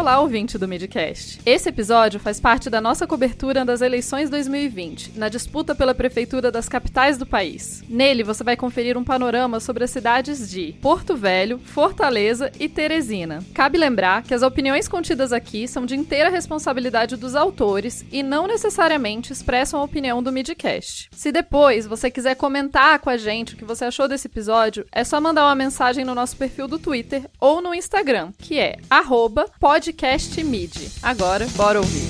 Olá, ouvinte do Midcast. Esse episódio faz parte da nossa cobertura das eleições 2020, na disputa pela prefeitura das capitais do país. Nele, você vai conferir um panorama sobre as cidades de Porto Velho, Fortaleza e Teresina. Cabe lembrar que as opiniões contidas aqui são de inteira responsabilidade dos autores e não necessariamente expressam a opinião do Midcast. Se depois você quiser comentar com a gente o que você achou desse episódio, é só mandar uma mensagem no nosso perfil do Twitter ou no Instagram, que é podcastmid. Agora, bora ouvir.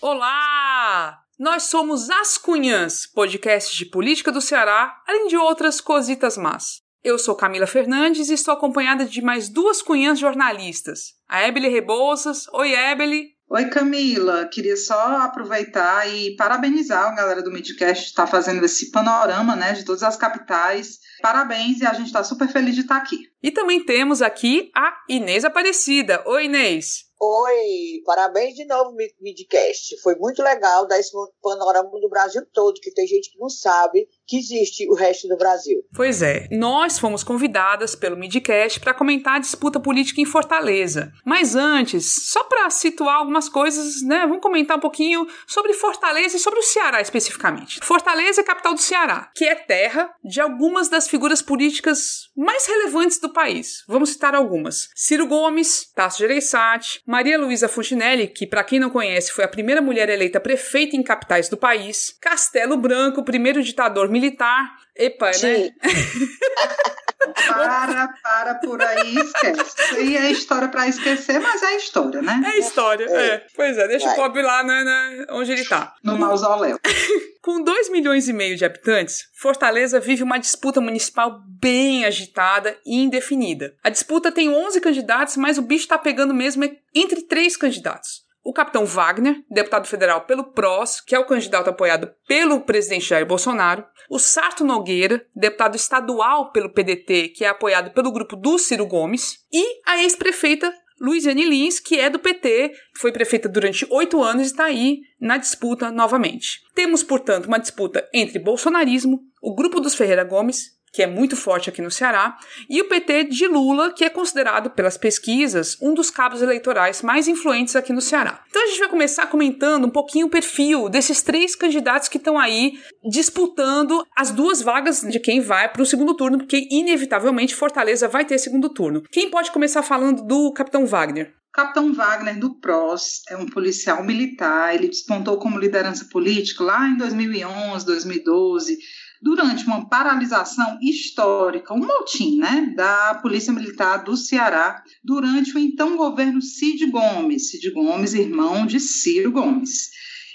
Olá! Nós somos As Cunhãs, podcast de política do Ceará, além de outras cositas más. Eu sou Camila Fernandes e estou acompanhada de mais duas cunhãs jornalistas. A Ebele Rebouças. Oi, Ebele. Oi, Camila. Queria só aproveitar e parabenizar a galera do Midcast que está fazendo esse panorama né, de todas as capitais. Parabéns e a gente está super feliz de estar tá aqui. E também temos aqui a Inês Aparecida. Oi, Inês. Oi, parabéns de novo, Midcast. Foi muito legal dar esse panorama do Brasil todo, que tem gente que não sabe que existe o resto do Brasil. Pois é, nós fomos convidadas pelo Midcast para comentar a disputa política em Fortaleza. Mas antes, só para situar algumas coisas, né, vamos comentar um pouquinho sobre Fortaleza e sobre o Ceará especificamente. Fortaleza é capital do Ceará, que é terra de algumas das figuras políticas mais relevantes do país. Vamos citar algumas: Ciro Gomes, Tasso Gereissati, Maria Luísa Fontinelli, que para quem não conhece foi a primeira mulher eleita prefeita em capitais do país, Castelo Branco, primeiro ditador militar. Epa, né? Sim. né? para, para por aí esquece. Isso aí é história para esquecer, mas é história, né? É história, é. é. Pois é, deixa Vai. o pobre lá né, né, onde ele tá. No mausoléu. Com 2 milhões e meio de habitantes, Fortaleza vive uma disputa municipal bem agitada e indefinida. A disputa tem 11 candidatos, mas o bicho está pegando mesmo entre três candidatos o capitão Wagner, deputado federal pelo PROS, que é o candidato apoiado pelo presidente Jair Bolsonaro, o Sarto Nogueira, deputado estadual pelo PDT, que é apoiado pelo grupo do Ciro Gomes, e a ex-prefeita Luiziane Lins, que é do PT, foi prefeita durante oito anos e está aí na disputa novamente. Temos, portanto, uma disputa entre bolsonarismo, o grupo dos Ferreira Gomes que é muito forte aqui no Ceará, e o PT de Lula, que é considerado pelas pesquisas um dos cabos eleitorais mais influentes aqui no Ceará. Então a gente vai começar comentando um pouquinho o perfil desses três candidatos que estão aí disputando as duas vagas de quem vai para o segundo turno, porque inevitavelmente Fortaleza vai ter segundo turno. Quem pode começar falando do Capitão Wagner? Capitão Wagner do PROS é um policial militar, ele despontou como liderança política lá em 2011, 2012 durante uma paralisação histórica, um motim né, da Polícia Militar do Ceará, durante o então governo Cid Gomes, Cid Gomes, irmão de Ciro Gomes.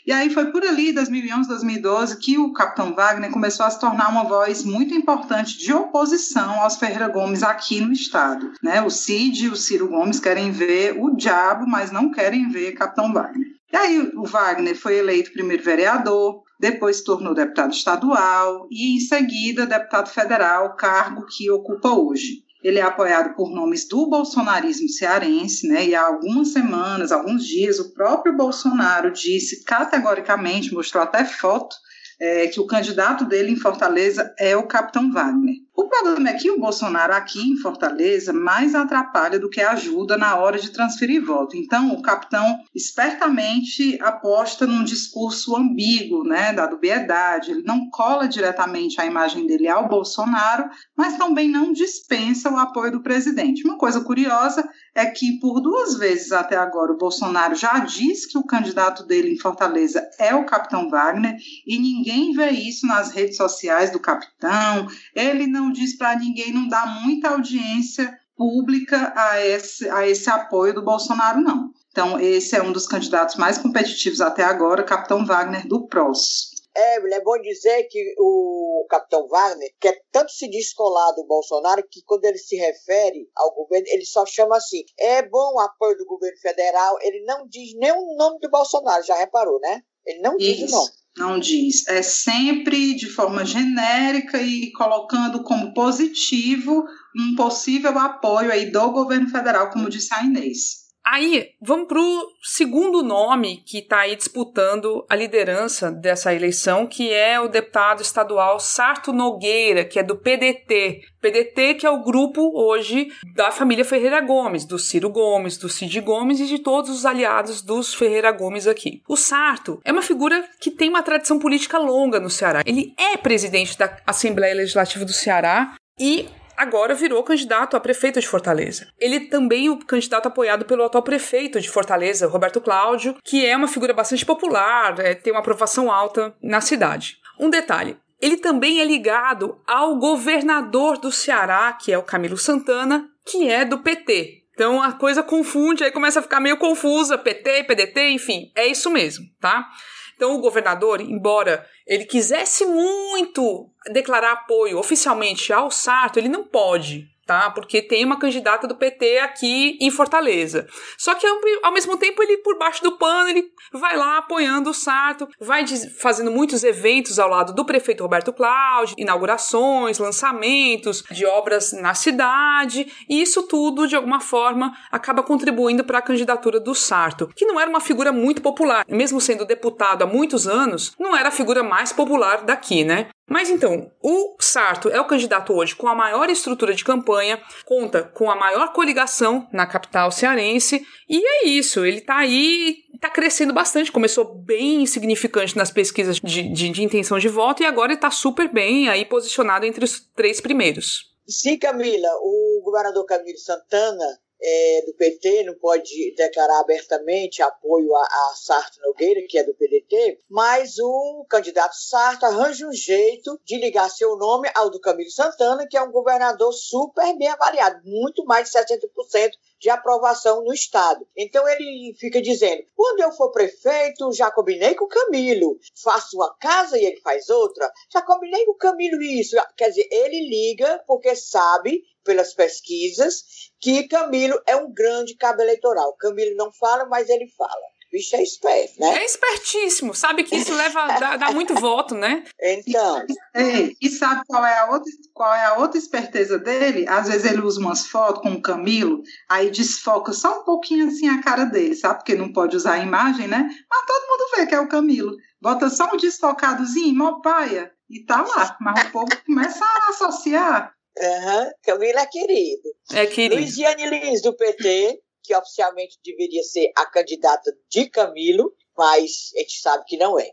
E aí foi por ali, 2011, 2012, que o capitão Wagner começou a se tornar uma voz muito importante de oposição aos Ferreira Gomes aqui no estado. Né? O Cid e o Ciro Gomes querem ver o diabo, mas não querem ver capitão Wagner. E aí o Wagner foi eleito primeiro vereador, depois se tornou deputado estadual e, em seguida, deputado federal, cargo que ocupa hoje. Ele é apoiado por nomes do bolsonarismo cearense, né? E há algumas semanas, alguns dias, o próprio Bolsonaro disse categoricamente, mostrou até foto, é, que o candidato dele em Fortaleza é o capitão Wagner. O problema é que o Bolsonaro aqui em Fortaleza mais atrapalha do que ajuda na hora de transferir voto. Então, o capitão espertamente aposta num discurso ambíguo, né, da dubiedade. Ele não cola diretamente a imagem dele ao Bolsonaro, mas também não dispensa o apoio do presidente. Uma coisa curiosa é que por duas vezes até agora o Bolsonaro já disse que o candidato dele em Fortaleza é o capitão Wagner e ninguém vê isso nas redes sociais do capitão. Ele não não diz para ninguém, não dá muita audiência pública a esse, a esse apoio do Bolsonaro, não. Então, esse é um dos candidatos mais competitivos até agora, Capitão Wagner do PROS. É, é bom dizer que o capitão Wagner quer tanto se descolar do Bolsonaro que quando ele se refere ao governo, ele só chama assim, é bom o apoio do governo federal, ele não diz nem o nome do Bolsonaro, já reparou, né? Ele não diz Isso. o nome. Não diz. É sempre de forma genérica e colocando como positivo um possível apoio aí do governo federal, como disse a Inês. Aí, vamos para o segundo nome que está aí disputando a liderança dessa eleição, que é o deputado estadual Sarto Nogueira, que é do PDT. PDT, que é o grupo hoje da família Ferreira Gomes, do Ciro Gomes, do Cid Gomes e de todos os aliados dos Ferreira Gomes aqui. O Sarto é uma figura que tem uma tradição política longa no Ceará. Ele é presidente da Assembleia Legislativa do Ceará e agora virou candidato a prefeito de Fortaleza. Ele também é o candidato apoiado pelo atual prefeito de Fortaleza, Roberto Cláudio, que é uma figura bastante popular, é, tem uma aprovação alta na cidade. Um detalhe: ele também é ligado ao governador do Ceará, que é o Camilo Santana, que é do PT. Então a coisa confunde, aí começa a ficar meio confusa, PT, PDT, enfim, é isso mesmo, tá? Então o governador, embora ele quisesse muito declarar apoio oficialmente ao Sarto, ele não pode, tá? Porque tem uma candidata do PT aqui em Fortaleza. Só que ao mesmo tempo ele por baixo do pano, ele vai lá apoiando o Sarto, vai fazendo muitos eventos ao lado do prefeito Roberto Cláudio, inaugurações, lançamentos de obras na cidade, e isso tudo de alguma forma acaba contribuindo para a candidatura do Sarto, que não era uma figura muito popular, mesmo sendo deputado há muitos anos, não era a figura mais popular daqui, né? Mas então, o Sarto é o candidato hoje com a maior estrutura de campanha, conta com a maior coligação na capital cearense, e é isso, ele tá aí, tá crescendo bastante, começou bem insignificante nas pesquisas de, de, de intenção de voto e agora ele tá super bem aí posicionado entre os três primeiros. Sim, Camila, o governador Camilo Santana é, do PT, não pode declarar abertamente apoio a, a Sarto Nogueira, que é do PDT, mas o candidato Sarto arranja um jeito de ligar seu nome ao do Camilo Santana, que é um governador super bem avaliado, muito mais de 60% de aprovação no Estado. Então ele fica dizendo: quando eu for prefeito, já combinei com o Camilo, faço uma casa e ele faz outra, já combinei com o Camilo isso. Quer dizer, ele liga porque sabe pelas pesquisas que Camilo é um grande cabo eleitoral. Camilo não fala, mas ele fala bicho é esperto, né? É espertíssimo, sabe que isso leva, dá, dá muito voto, né? Então. E, e, sabe qual é, a outra, qual é a outra esperteza dele? Às vezes ele usa umas fotos com o Camilo, aí desfoca só um pouquinho assim a cara dele, sabe? Porque não pode usar a imagem, né? Mas todo mundo vê que é o Camilo. Bota só um desfocadozinho, mó paia, e tá lá. Mas o povo começa a associar. Uhum. Camilo é querido. É querido. Luiziane Lins, do PT, que oficialmente deveria ser a candidata de Camilo, mas a gente sabe que não é.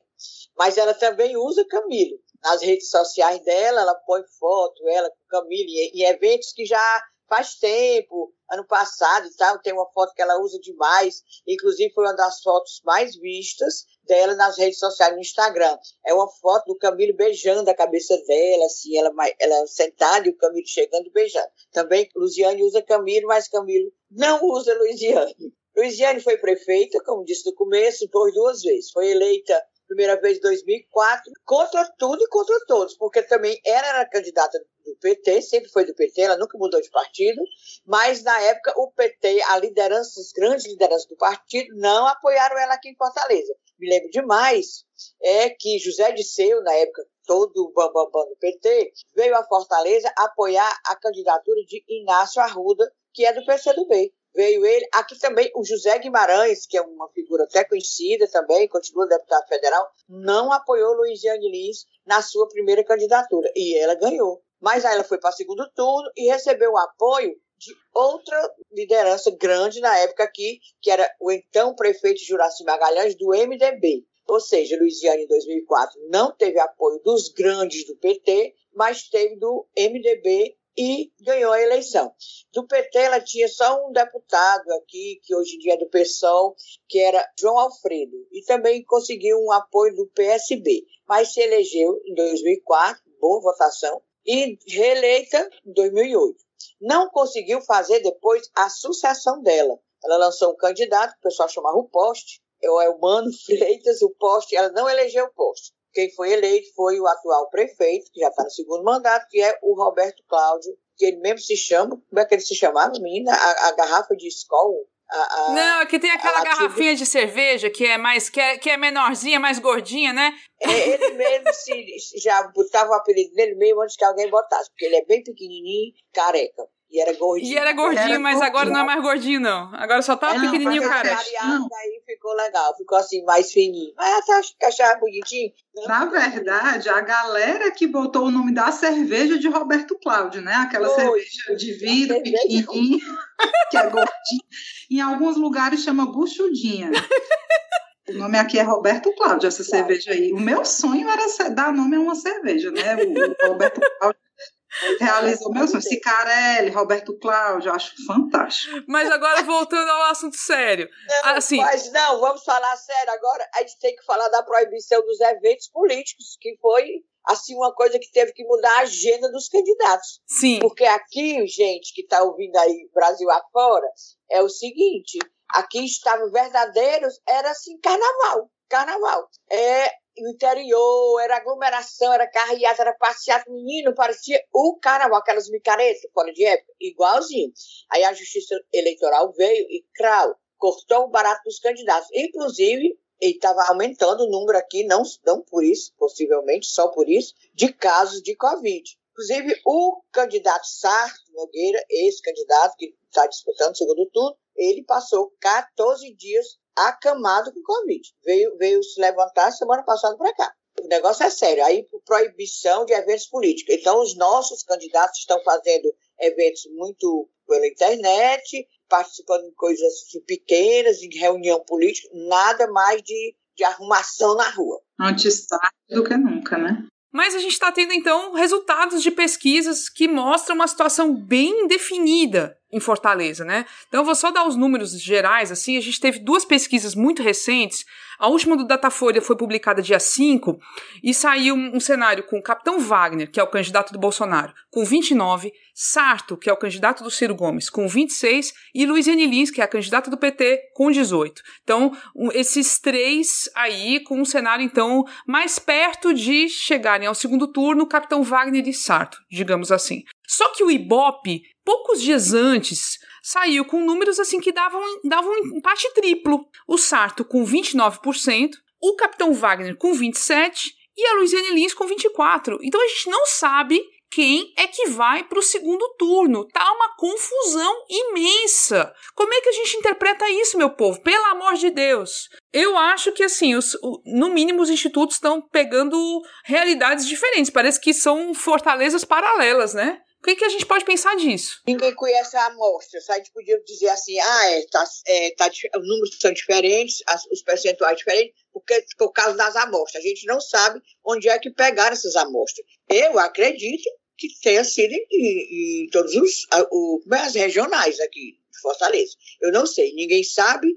Mas ela também usa Camilo. Nas redes sociais dela, ela põe foto, ela com Camilo, em, eventos que já faz tempo, ano passado e tal, tem uma foto que ela usa demais, inclusive foi uma das fotos mais vistas dela nas redes sociais no Instagram. É uma foto do Camilo beijando a cabeça dela, assim, ela, ela sentada e o Camilo chegando e beijando. Também Luziane usa Camilo, mas Camilo não usa Luiziane. Luiziane foi prefeita, como disse no começo, por duas vezes. Foi eleita primeira vez em 2004, contra tudo e contra todos, porque também ela era candidata do PT, sempre foi do PT, ela nunca mudou de partido, mas na época o PT, a liderança, as grandes lideranças do partido, não apoiaram ela aqui em Fortaleza. Me lembro demais é que José Disseu, na época todo o bambambam do PT, veio a Fortaleza apoiar a candidatura de Inácio Arruda, que é do PCdoB veio ele. Aqui também o José Guimarães, que é uma figura até conhecida também, continua deputado federal, não apoiou Luiziane Lins na sua primeira candidatura. E ela ganhou. Mas aí ela foi para o segundo turno e recebeu o apoio de outra liderança grande na época aqui, que era o então prefeito Juraci Magalhães, do MDB. Ou seja, Luiziane, em 2004, não teve apoio dos grandes do PT, mas teve do MDB e ganhou a eleição. Do PT, ela tinha só um deputado aqui, que hoje em dia é do PSOL, que era João Alfredo, e também conseguiu um apoio do PSB, mas se elegeu em 2004, boa votação, e reeleita em 2008. Não conseguiu fazer depois a sucessão dela. Ela lançou um candidato, o pessoal chamava o Poste, é o Mano Freitas, o Poste, ela não elegeu o Poste. Quem foi eleito foi o atual prefeito, que já está no segundo mandato, que é o Roberto Cláudio, que ele mesmo se chama, como é que ele se chamava, menina? A, a garrafa de escola, A, a, não, aqui tem aquela garrafinha de cerveja que é mais que é, que é menorzinha, mais gordinha, né? É, ele mesmo se, já botava o apelido dele mesmo antes que alguém botasse, porque ele é bem pequenininho, careca. E era gordinho. E era gordinho, era mas gordinho. agora não é mais gordinho, não. Agora só tá é, pequenininho, cara. Aí ficou legal, ficou assim, mais fininho. Mas acho que achava bonitinho. Na verdade, a galera que botou o nome da cerveja de Roberto Cláudio, né? Aquela Oi, cerveja de vidro pequenininha, que é gordinha. Em alguns lugares chama buchudinha. O nome aqui é Roberto Cláudio, essa claro. cerveja aí. O meu sonho era dar nome a uma cerveja, né? O, o Roberto Cláudio realizou meu sonho. Cicarelli, Roberto Cláudio, acho fantástico. Mas agora voltando ao assunto sério. Não, assim, mas não, vamos falar sério agora. A gente tem que falar da proibição dos eventos políticos, que foi assim uma coisa que teve que mudar a agenda dos candidatos. Sim. Porque aqui, gente que está ouvindo aí Brasil afora, é o seguinte: aqui estavam verdadeiros, era assim, carnaval. Carnaval. É, interior, era aglomeração, era carreata, era passeata, menino, parecia o carnaval, aquelas micaretas fora de época, igualzinho. Aí a Justiça Eleitoral veio e, crau, cortou o barato dos candidatos. Inclusive, ele estava aumentando o número aqui, não, não por isso, possivelmente, só por isso, de casos de Covid. Inclusive, o candidato Sarto Nogueira, esse candidato que está disputando o segundo turno, ele passou 14 dias acamado com Covid. Veio, veio se levantar semana passada para cá. O negócio é sério. Aí, proibição de eventos políticos. Então, os nossos candidatos estão fazendo eventos muito pela internet, participando de coisas assim, pequenas, de reunião política, nada mais de, de arrumação na rua. Antes tarde do que nunca, né? Mas a gente está tendo, então, resultados de pesquisas que mostram uma situação bem definida em Fortaleza, né? Então eu vou só dar os números gerais, assim, a gente teve duas pesquisas muito recentes. A última do Datafolha foi publicada dia 5 e saiu um, cenário com o Capitão Wagner, que é o candidato do Bolsonaro, com 29, Sarto, que é o candidato do Ciro Gomes, com 26 e Luiziane Lins, que é a candidata do PT, com 18. Então, esses três aí com um cenário então mais perto de chegarem ao segundo turno, Capitão Wagner e Sarto, digamos assim. Só que o Ibope poucos dias antes, saiu com números assim que davam, davam um empate triplo. O Sarto com 29%, o Capitão Wagner com 27% e a Luiziane Lins com 24%. Então a gente não sabe quem é que vai para o segundo turno. Tá uma confusão imensa. Como é que a gente interpreta isso, meu povo? Pelo amor de Deus. Eu acho que, assim, os, no mínimo, os institutos estão pegando realidades diferentes. Parece que são fortalezas paralelas, né? O que, que, a gente pode pensar disso? Ninguém conhece a amostra. A gente podia dizer assim, ah, é, tá, é, tá, os números são diferentes, as, os percentuais diferentes, porque por causa das amostras. A gente não sabe onde é que pegaram essas amostras. Eu acredito que tenha sido em, em, em todos os, o, é, as regionais aqui de Fortaleza. Eu não sei, ninguém sabe,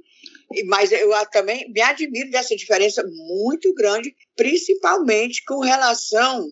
mas eu também me admiro dessa diferença muito grande, principalmente com relação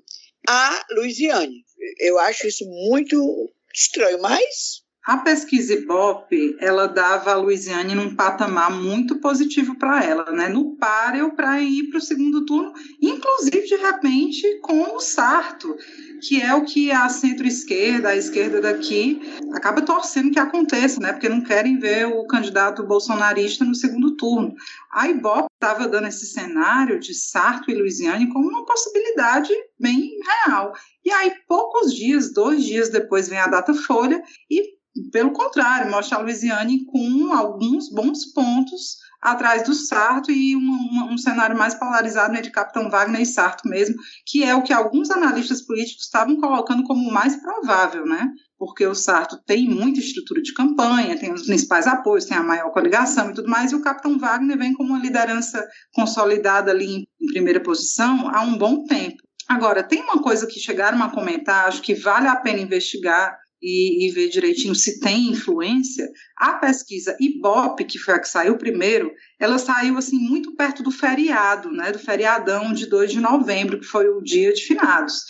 a Luiziane. Eu acho isso muito estranho, mas a pesquisa Ibope, ela dava a Luiziane num patamar muito positivo para ela, né? No páreo para ir para o segundo turno, inclusive de repente com o Sarto, que é o que a centro-esquerda, a esquerda daqui, acaba torcendo que aconteça, né? Porque não querem ver o candidato bolsonarista no segundo turno. A Ibope estava dando esse cenário de Sarto e Luiziane como uma possibilidade bem real. E aí, poucos dias, dois dias depois, vem a data folha e pelo contrário, mostra a Luiziane com alguns bons pontos atrás do Sarto e um, um, cenário mais polarizado entre Capitão Wagner e Sarto mesmo, que é o que alguns analistas políticos estavam colocando como mais provável, né? Porque o Sarto tem muita estrutura de campanha, tem os principais apoios, tem a maior coligação e tudo mais, e o Capitão Wagner vem com uma liderança consolidada ali em primeira posição há um bom tempo. Agora, tem uma coisa que chegaram a comentar, acho que vale a pena investigar, e, e, ver direitinho se tem influência, a pesquisa Ibope, que foi a que saiu primeiro, ela saiu assim muito perto do feriado, né, do feriadão de 2 de novembro, que foi o dia de finados.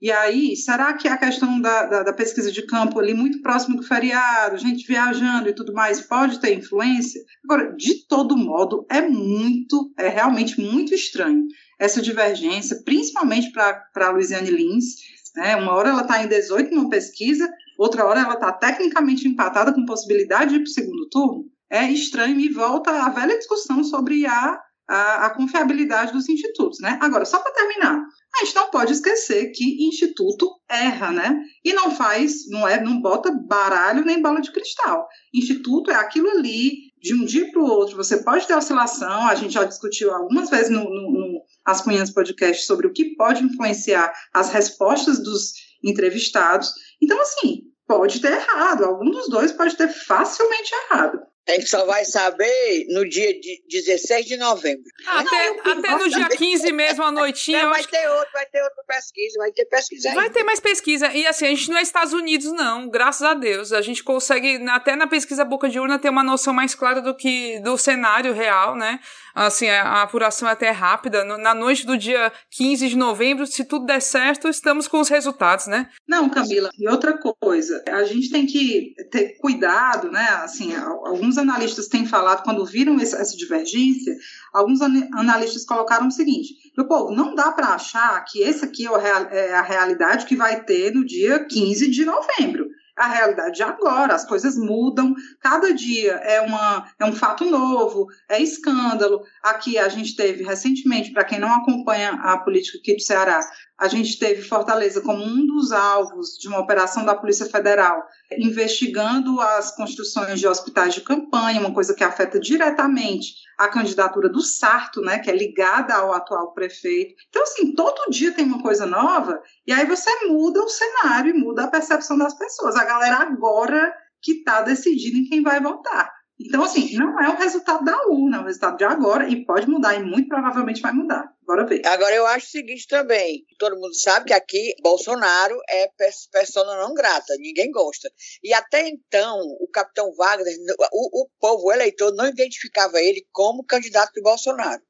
E aí, será que a questão da, da, da, pesquisa de campo ali, muito próximo do feriado, gente viajando e tudo mais, pode ter influência? Agora, de todo modo, é muito, é realmente muito estranho essa divergência, principalmente para a Luiziane Lins. Né? Uma hora ela está em 18 numa pesquisa, outra hora ela está tecnicamente empatada com possibilidade de ir para o segundo turno. é estranho e volta à velha discussão sobre a, a, a confiabilidade dos institutos, né? Agora, só para terminar, a gente não pode esquecer que instituto erra, né? E não faz, não é, não bota baralho nem bola de cristal. Instituto é aquilo ali, de um dia para o outro, você pode ter oscilação, a gente já discutiu algumas vezes no, no, no As Cunhas Podcast sobre o que pode influenciar as respostas dos entrevistados. Então, assim, pode ter errado, algum dos dois pode ter facilmente errado. A gente só vai saber no dia de 16 de novembro. Até, não, até no dia 15 mesmo, à noitinha. Não, vai ter outro, vai ter outra pesquisa, vai ter pesquisa aí. Vai ter mais pesquisa. E assim, a gente não é Estados Unidos, não, graças a Deus. A gente consegue, até na pesquisa boca de urna, ter uma noção mais clara do que do cenário real, né? Assim, a, apuração é até rápida. Na noite do dia 15 de novembro, se tudo der certo, estamos com os resultados, né? Não, Camila, e outra coisa, a gente tem que ter cuidado, né? Assim, alguns analistas têm falado, quando viram essa divergência, alguns analistas colocaram o seguinte: meu povo, não dá para achar que esse aqui é, é a realidade que vai ter no dia 15 de novembro a realidade de agora, as coisas mudam, cada dia é, uma, é um fato novo, é escândalo. Aqui a gente teve recentemente, para quem não acompanha a política aqui do Ceará, a gente teve Fortaleza como um dos alvos de uma operação da Polícia Federal, investigando as construções de hospitais de campanha, uma coisa que afeta diretamente a candidatura do Sarto, né, que é ligada ao atual prefeito. Então, assim, todo dia tem uma coisa nova, e aí você muda o cenário e muda a percepção das pessoas. A galera agora que está decidindo em quem vai votar. Então, assim, não é o resultado da urna, é o resultado de agora, e pode mudar, e muito provavelmente vai mudar. Bora ver. Agora, eu acho o seguinte também: todo mundo sabe que aqui Bolsonaro é persona não grata, ninguém gosta. E até então, o capitão Wagner, o, o povo, o eleitor, não identificava ele como candidato de Bolsonaro.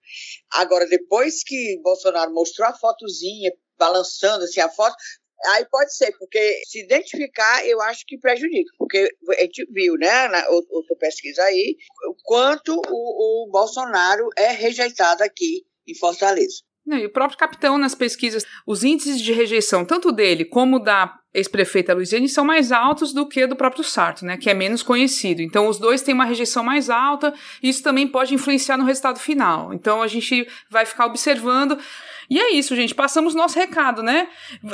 Agora, depois que Bolsonaro mostrou a fotozinha, balançando assim a foto, Aí pode ser, porque se identificar, eu acho que prejudica, porque a gente viu, né, na outra pesquisa aí, o quanto o, o Bolsonaro é rejeitado aqui em Fortaleza. Não, e o próprio capitão nas pesquisas, os índices de rejeição, tanto dele como da ex-prefeita Luiziane, são mais altos do que do próprio Sarto, né, que é menos conhecido. Então, os dois têm uma rejeição mais alta, e isso também pode influenciar no resultado final. Então, a gente vai ficar observando. E é isso, gente. Passamos nosso recado, né?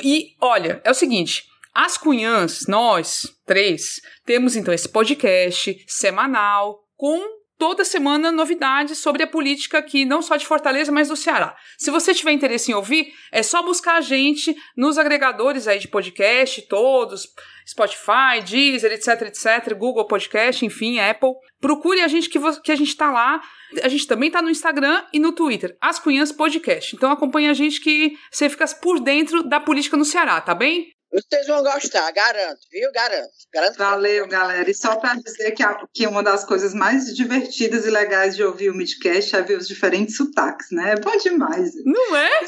E olha, é o seguinte. As cunhãs, nós três, temos então esse podcast semanal com toda semana novidades sobre a política aqui, não só de Fortaleza, mas do Ceará. Se você tiver interesse em ouvir, é só buscar a gente nos agregadores aí de podcast, todos, Spotify, Deezer, etc, etc, Google Podcast, enfim, Apple. Procure a gente que, que a gente tá lá. A gente também tá no Instagram e no Twitter, As Cunhãs Podcast. Então acompanha a gente que você fica por dentro da política no Ceará, tá bem? Vocês vão gostar, garanto, viu? Garanto. garanto Valeu, galera. E só para dizer que, a, que uma das coisas mais divertidas e legais de ouvir o Midcast é ver os diferentes sotaques, né? É bom demais. Não é?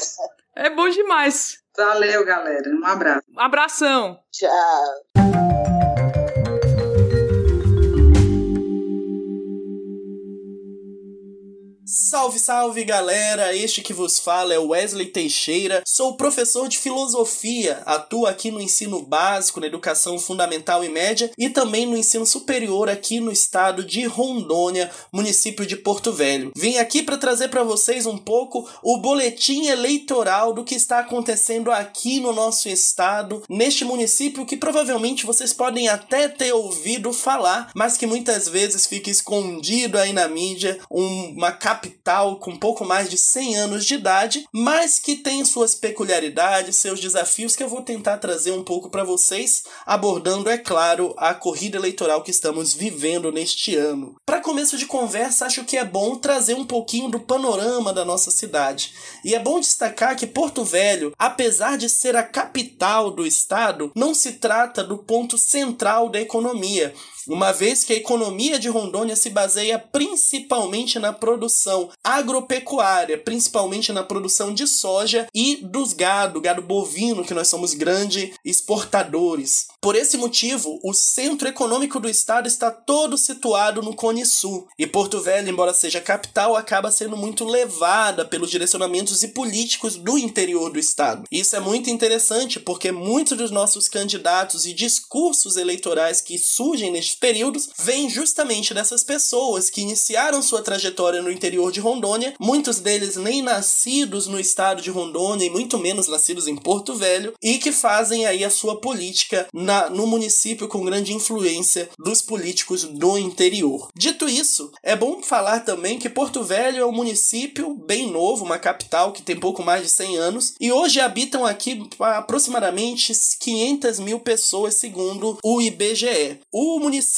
É bom demais. Valeu, galera. Um abraço. Um abração. Tchau. Salve, salve galera! Este que vos fala é Wesley Teixeira, sou professor de filosofia, atuo aqui no ensino básico, na educação fundamental e média e também no ensino superior aqui no estado de Rondônia, município de Porto Velho. Vim aqui para trazer para vocês um pouco o boletim eleitoral do que está acontecendo aqui no nosso estado, neste município que provavelmente vocês podem até ter ouvido falar, mas que muitas vezes fica escondido aí na mídia, uma capital com pouco mais de 100 anos de idade, mas que tem suas peculiaridades, seus desafios que eu vou tentar trazer um pouco para vocês, abordando, é claro, a corrida eleitoral que estamos vivendo neste ano. Para começo de conversa, acho que é bom trazer um pouquinho do panorama da nossa cidade. E é bom destacar que Porto Velho, apesar de ser a capital do estado, não se trata do ponto central da economia uma vez que a economia de Rondônia se baseia principalmente na produção agropecuária, principalmente na produção de soja e dos gado, gado bovino, que nós somos grandes exportadores. Por esse motivo, o centro econômico do estado está todo situado no Cone Sul, e Porto Velho, embora seja capital, acaba sendo muito levada pelos direcionamentos e políticos do interior do estado. Isso é muito interessante porque muitos dos nossos candidatos e discursos eleitorais que surgem nestes períodos vêm justamente dessas pessoas que iniciaram sua trajetória no interior de Rondônia, muitos deles nem nascidos no estado de Rondônia e muito menos nascidos em Porto Velho, e que fazem aí a sua política na, no município com grande influência dos políticos do interior. Dito isso, é bom falar também que Porto Velho é um município bem novo, uma capital que tem pouco mais de 100 anos, e hoje habitam aqui aproximadamente 500 mil pessoas, segundo o IBGE. O município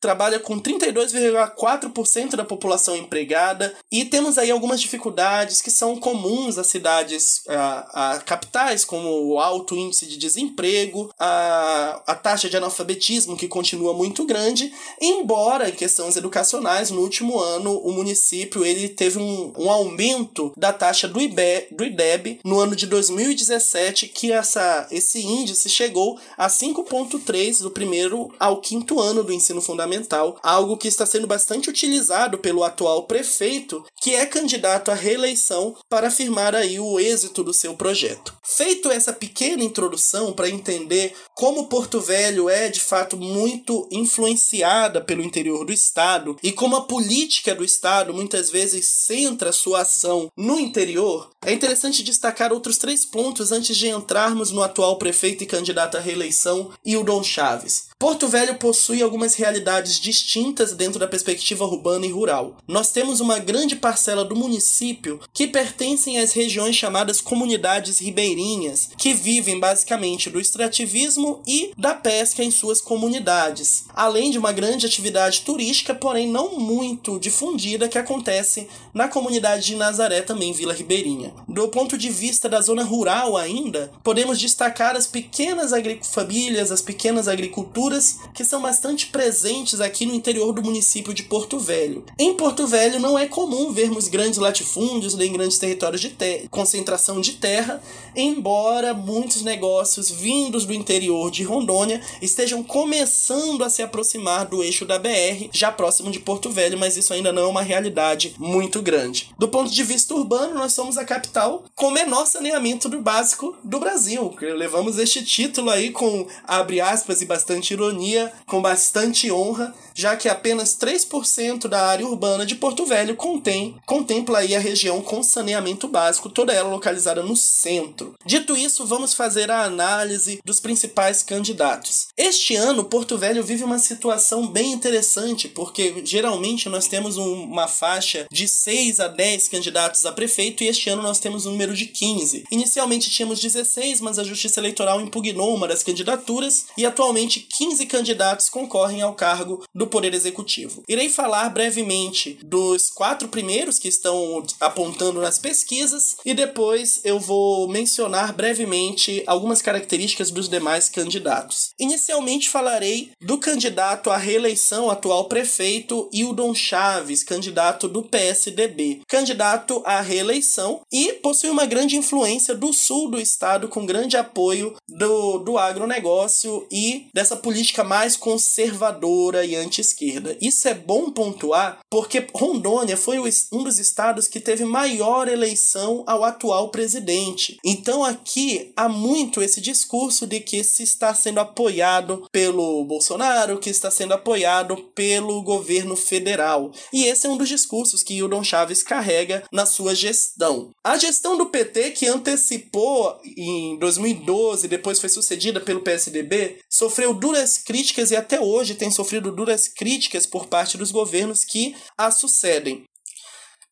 trabalha com 32,4% da população empregada e temos aí algumas dificuldades que são comuns às cidades, a, a capitais, como o alto índice de desemprego, a, a taxa de analfabetismo que continua muito grande, embora em questões educacionais, no último ano o município ele teve um, um aumento da taxa do, IBE, do IDEB no ano de 2017, que essa, esse índice chegou a 5,3 do primeiro ao quinto ano do ensino fundamental, algo que está sendo bastante utilizado pelo atual prefeito, que é candidato à reeleição para afirmar aí o êxito do seu projeto. Feito essa pequena introdução para entender como Porto Velho é de fato muito influenciada pelo interior do estado e como a política do estado muitas vezes centra sua ação no interior, é interessante destacar outros três pontos antes de entrarmos no atual prefeito e candidato à reeleição, Hildon Chaves. Porto Velho possui algumas realidades distintas dentro da perspectiva urbana e rural. Nós temos uma grande parcela do município que pertencem às regiões chamadas comunidades ribeirinhas, que vivem basicamente do extrativismo e da pesca em suas comunidades, além de uma grande atividade turística, porém não muito difundida, que acontece na comunidade de Nazaré, também Vila Ribeirinha. Do ponto de vista da zona rural ainda, podemos destacar as pequenas famílias, as pequenas agriculturas que são bastante presentes aqui no interior do município de Porto Velho. Em Porto Velho não é comum vermos grandes latifúndios nem grandes territórios de concentração de terra, embora muitos negócios vindos do interior de Rondônia estejam começando a se aproximar do eixo da BR, já próximo de Porto Velho, mas isso ainda não é uma realidade muito grande. Do ponto de vista urbano, nós somos a capital com menor saneamento do básico do Brasil. Levamos este título aí com abre aspas e bastante ironia, com bastante honra, já que apenas 3% da área urbana de Porto Velho contém, contempla aí a região com saneamento básico, toda ela localizada no centro. Dito isso, vamos fazer a análise dos principais candidatos. Este ano, Porto Velho vive uma situação bem interessante, porque geralmente nós temos um, uma faixa de 6 a 10 candidatos a prefeito e este ano nós temos um número de 15. Inicialmente tínhamos 16, mas a Justiça Eleitoral impugnou uma das candidaturas e atualmente 15 candidatos concorrem ao cargo do Poder Executivo. Irei falar brevemente dos quatro primeiros que estão apontando nas pesquisas e depois eu vou mencionar brevemente algumas características dos demais candidatos. Inicialmente falarei do candidato à reeleição atual prefeito Hildon Chaves, candidato do PSDB, candidato à reeleição e possui uma grande influência do sul do estado com grande apoio do, do agronegócio e dessa política mais conservadora e anti-esquerda. Isso é bom pontuar porque Rondônia foi um dos estados que teve maior eleição ao atual presidente. Então aqui há muito esse discurso de que se está sendo apoiado pelo Bolsonaro, que está sendo apoiado pelo governo federal. E esse é um dos discursos que Hildon Chaves carrega na sua gestão. A gestão do PT, que antecipou em 2012, depois foi sucedida pelo PSDB, sofreu duras críticas e até hoje tem sofrido duras críticas por parte dos governos que a sucedem.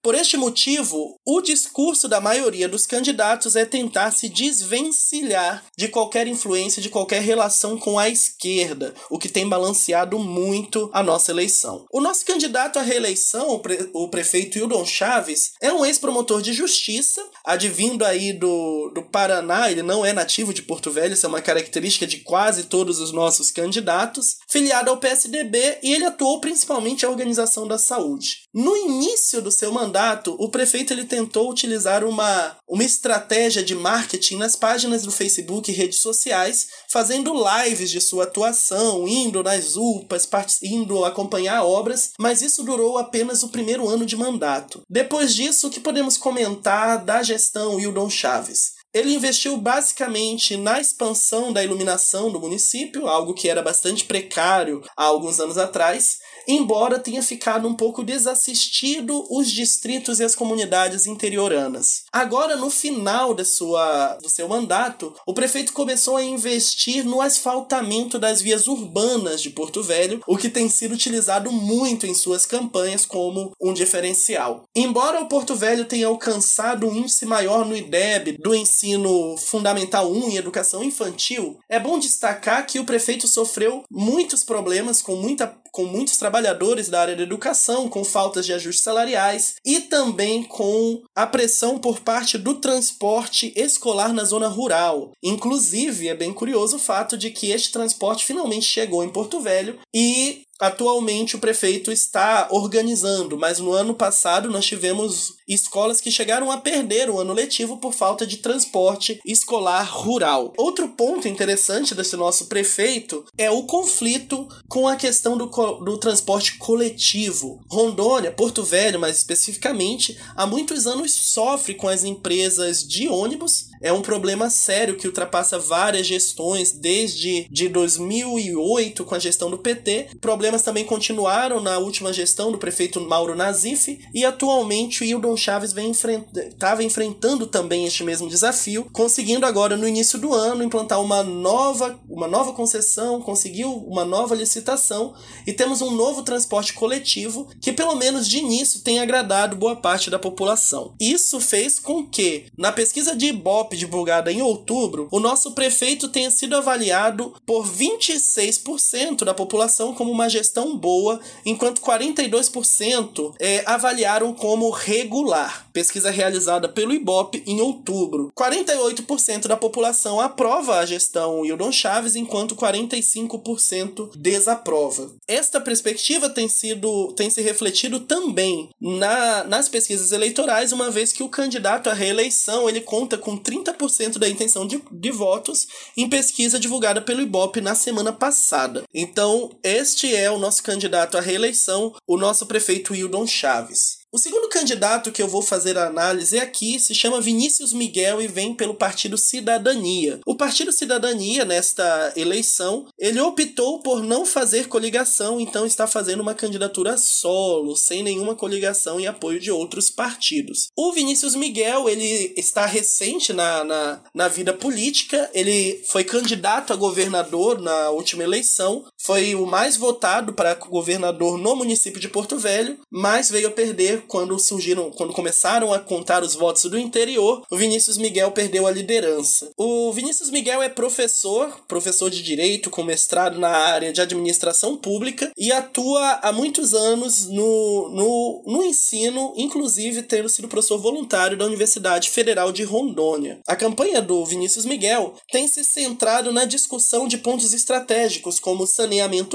Por este motivo, o discurso da maioria dos candidatos é tentar se desvencilhar de qualquer influência, de qualquer relação com a esquerda, o que tem balanceado muito a nossa eleição. O nosso candidato à reeleição, o, pre o prefeito Hildon Chaves, é um ex-promotor de justiça, advindo aí do, do Paraná, ele não é nativo de Porto Velho, isso é uma característica de quase todos os nossos candidatos, filiado ao PSDB e ele atuou principalmente a organização da saúde. No início do seu mandato, o prefeito ele tentou utilizar uma, uma estratégia de marketing nas páginas do Facebook e redes sociais, fazendo lives de sua atuação, indo nas UPAs, indo acompanhar obras, mas isso durou apenas o primeiro ano de mandato. Depois disso, o que podemos comentar da gestão Hildon Chaves? Ele investiu basicamente na expansão da iluminação do município, algo que era bastante precário há alguns anos atrás, embora tenha ficado um pouco desassistido os distritos e as comunidades interioranas. Agora, no final da sua, do seu mandato, o prefeito começou a investir no asfaltamento das vias urbanas de Porto Velho, o que tem sido utilizado muito em suas campanhas como um diferencial. Embora o Porto Velho tenha alcançado um índice maior no IDEB do ensino fundamental 1 e educação infantil, é bom destacar que o prefeito sofreu muitos problemas com muita com muitos trabalhadores da área da educação, com faltas de ajustes salariais e também com a pressão por parte do transporte escolar na zona rural. Inclusive, é bem curioso o fato de que este transporte finalmente chegou em Porto Velho e Atualmente o prefeito está organizando, mas no ano passado nós tivemos escolas que chegaram a perder o ano letivo por falta de transporte escolar rural. Outro ponto interessante desse nosso prefeito é o conflito com a questão do, do transporte coletivo. Rondônia, Porto Velho mais especificamente, há muitos anos sofre com as empresas de ônibus é um problema sério que ultrapassa várias gestões, desde de 2008 com a gestão do PT. Também continuaram na última gestão do prefeito Mauro Nazif e atualmente o Hildon Chaves estava enfrentando também este mesmo desafio, conseguindo agora no início do ano implantar uma nova, uma nova concessão, conseguiu uma nova licitação e temos um novo transporte coletivo que pelo menos de início tem agradado boa parte da população. Isso fez com que na pesquisa de Ibope divulgada em outubro, o nosso prefeito tenha sido avaliado por 26% da população como uma gestão boa, enquanto 42% é, avaliaram como regular. Pesquisa realizada pelo Ibope em outubro. 48% da população aprova a gestão Hildon Chaves, enquanto 45% desaprova. Esta perspectiva tem sido tem se refletido também na, nas pesquisas eleitorais, uma vez que o candidato à reeleição ele conta com 30 30% da intenção de, de votos em pesquisa divulgada pelo Ibope na semana passada. Então, este é o nosso candidato à reeleição, o nosso prefeito Hildon Chaves. O segundo candidato que eu vou fazer a análise aqui se chama Vinícius Miguel e vem pelo Partido Cidadania. O Partido Cidadania, nesta eleição, ele optou por não fazer coligação, então está fazendo uma candidatura solo, sem nenhuma coligação e apoio de outros partidos. O Vinícius Miguel, ele está recente na, na, na vida política, ele foi candidato a governador na última eleição, foi o mais votado para governador no município de Porto Velho, mas veio a perder quando surgiram, quando começaram a contar os votos do interior, o Vinícius Miguel perdeu a liderança. O Vinícius Miguel é professor, professor de direito com mestrado na área de administração pública e atua há muitos anos no, no, no ensino, inclusive tendo sido professor voluntário da Universidade Federal de Rondônia. A campanha do Vinícius Miguel tem se centrado na discussão de pontos estratégicos como saneamento